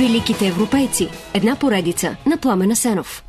Великите европейци. Една поредица на Пламена Сенов.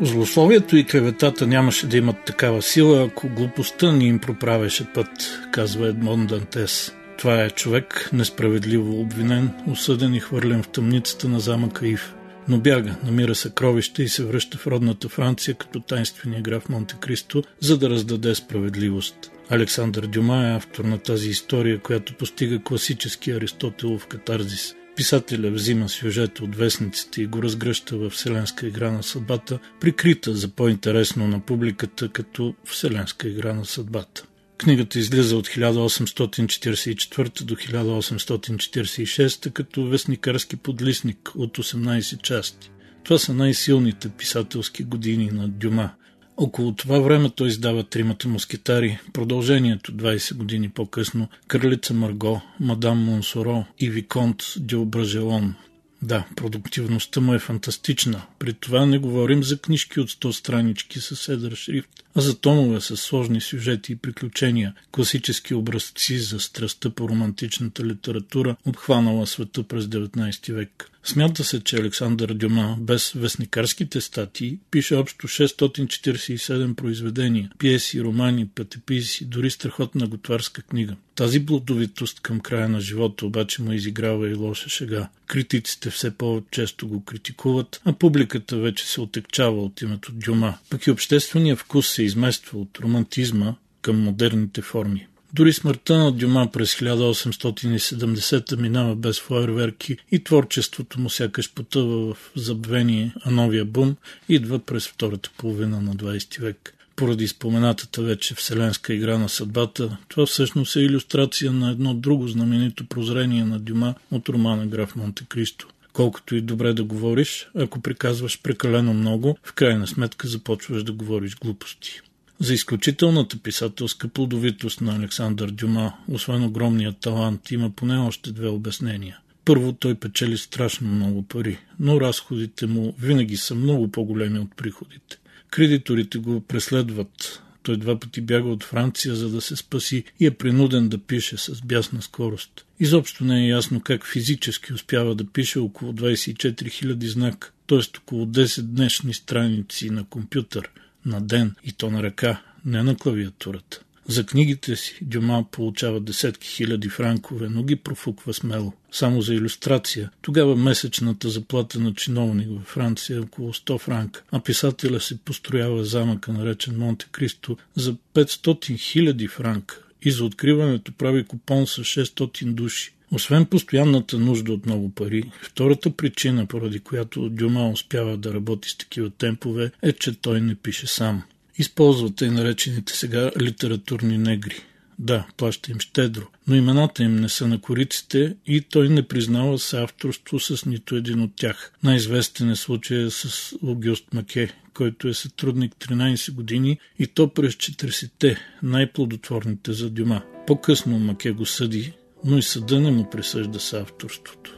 Злословието и клеветата нямаше да имат такава сила, ако глупостта ни им проправяше път, казва Едмон Дантес. Това е човек, несправедливо обвинен, осъден и хвърлен в тъмницата на замъка Ив. Но бяга, намира съкровище и се връща в родната Франция като тайнствения граф Монте Кристо, за да раздаде справедливост. Александър Дюма е автор на тази история, която постига класически Аристотелов катарзис – Писателя взима сюжета от вестниците и го разгръща в Вселенска игра на съдбата, прикрита за по-интересно на публиката като Вселенска игра на съдбата. Книгата излиза от 1844 до 1846 като вестникарски подлисник от 18 части. Това са най-силните писателски години на Дюма. Около това време той издава тримата мускетари, продължението 20 години по-късно, Кралица Марго, Мадам Монсоро и Виконт Диображелон. Да, продуктивността му е фантастична. При това не говорим за книжки от 100 странички с едър шрифт, а за томове с сложни сюжети и приключения, класически образци за страстта по романтичната литература, обхванала света през 19 век. Смята се, че Александър Дюма, без вестникарските статии, пише общо 647 произведения, пиеси, романи, пътеписи, дори страхотна готварска книга. Тази блудовитост към края на живота обаче му изиграва и лоша шега. Критиците все по-често го критикуват, а публиката вече се отекчава от името Дюма. Пък и обществения вкус се измества от романтизма към модерните форми. Дори смъртта на Дюма през 1870 минава без фойерверки и творчеството му сякаш потъва в забвение, а новия бум идва през втората половина на 20 век. Поради споменатата вече вселенска игра на съдбата, това всъщност е иллюстрация на едно друго знаменито прозрение на Дюма от романа Граф Монте Кристо. Колкото и добре да говориш, ако приказваш прекалено много, в крайна сметка започваш да говориш глупости. За изключителната писателска плодовитост на Александър Дюма, освен огромният талант, има поне още две обяснения. Първо, той печели страшно много пари, но разходите му винаги са много по-големи от приходите. Кредиторите го преследват. Той два пъти бяга от Франция, за да се спаси и е принуден да пише с бясна скорост. Изобщо не е ясно как физически успява да пише около 24 000 знак, т.е. около 10 днешни страници на компютър – на ден и то на ръка, не на клавиатурата. За книгите си Дюма получава десетки хиляди франкове, но ги профуква смело. Само за иллюстрация. Тогава месечната заплата на чиновник във Франция е около 100 франка, а писателя се построява замъка, наречен Монте Кристо, за 500 хиляди франка и за откриването прави купон с 600 души. Освен постоянната нужда от много пари, втората причина, поради която Дюма успява да работи с такива темпове, е, че той не пише сам. Използвате и наречените сега литературни негри. Да, плаща им щедро, но имената им не са на кориците и той не признава авторство с нито един от тях. Най-известен е случая с Огюст Маке, който е сътрудник 13 години и то през 40-те, най-плодотворните за Дюма. По-късно Маке го съди но и съда не му присъжда с авторството.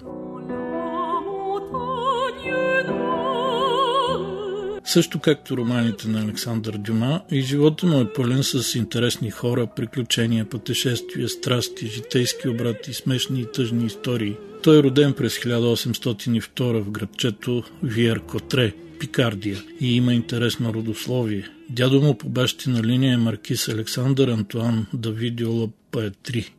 Също както романите на Александър Дюма, и живота му е пълен с интересни хора, приключения, пътешествия, страсти, житейски обрати, смешни и тъжни истории. Той е роден през 1802 в градчето Виер Котре, Пикардия, и има интересно родословие. Дядо му по бащина линия е маркис Александър Антуан Давидио Паетри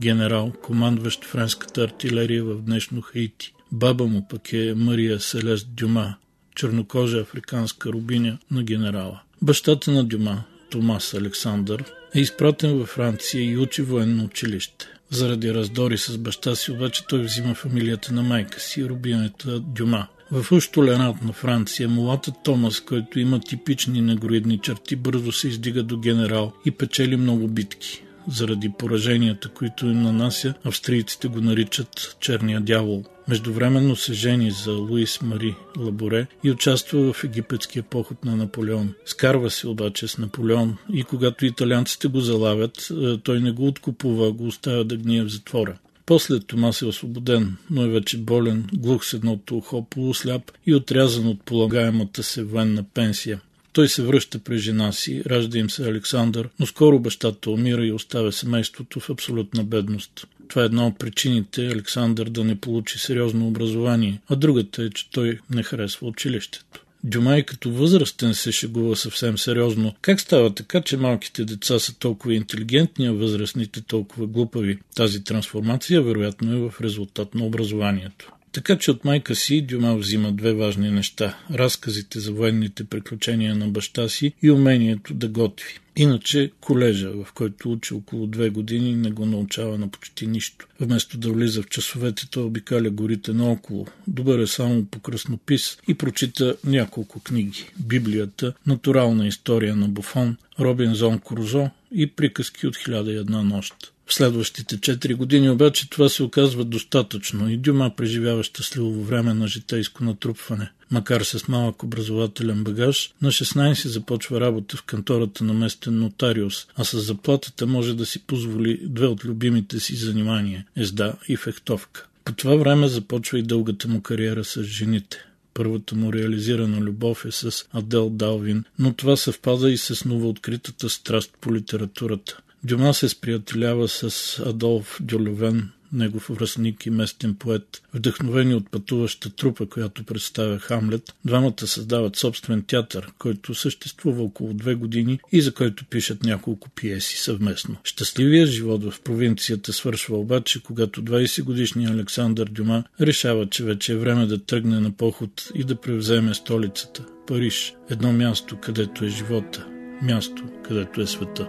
генерал, командващ френската артилерия в днешно Хаити. Баба му пък е Мария Селест Дюма, чернокожа африканска рубиня на генерала. Бащата на Дюма, Томас Александър, е изпратен във Франция и учи военно училище. Заради раздори с баща си, обаче той взима фамилията на майка си, рубинята Дюма. В уж толерантна Франция, мулата Томас, който има типични негроидни черти, бързо се издига до генерал и печели много битки заради пораженията, които им нанася, австрийците го наричат черния дявол. Междувременно се жени за Луис Мари Лаборе и участва в египетския поход на Наполеон. Скарва се обаче с Наполеон и когато италианците го залавят, е, той не го откупува, го оставя да гние в затвора. После Томас е освободен, но е вече болен, глух с едното ухо, полусляп и отрязан от полагаемата се военна пенсия. Той се връща при жена си, ражда им се Александър, но скоро бащата умира и оставя семейството в абсолютна бедност. Това е една от причините Александър да не получи сериозно образование, а другата е, че той не харесва училището. Дюмай като възрастен се шегува съвсем сериозно. Как става така, че малките деца са толкова интелигентни, а възрастните толкова глупави? Тази трансформация вероятно е в резултат на образованието. Така че от майка си Дюма взима две важни неща – разказите за военните приключения на баща си и умението да готви. Иначе колежа, в който учи около две години, не го научава на почти нищо. Вместо да влиза в часовете, той обикаля горите наоколо. Добър е само по кръснопис и прочита няколко книги. Библията, натурална история на Буфон, Робинзон Крузо и приказки от хиляда и една нощ. В следващите 4 години обаче това се оказва достатъчно и Дюма преживява щастливо време на житейско натрупване. Макар с малък образователен багаж, на 16 започва работа в кантората на местен нотариус, а с заплатата може да си позволи две от любимите си занимания – езда и фехтовка. По това време започва и дългата му кариера с жените. Първата му реализирана любов е с Адел Далвин, но това съвпада и с новооткритата страст по литературата. Дюма се сприятелява с Адолф Дюлевен, негов връзник и местен поет. Вдъхновени от пътуваща трупа, която представя Хамлет, двамата създават собствен театър, който съществува около две години и за който пишат няколко пиеси съвместно. Щастливият живот в провинцията свършва обаче, когато 20 годишният Александър Дюма решава, че вече е време да тръгне на поход и да превземе столицата – Париж, едно място, където е живота, място, където е света.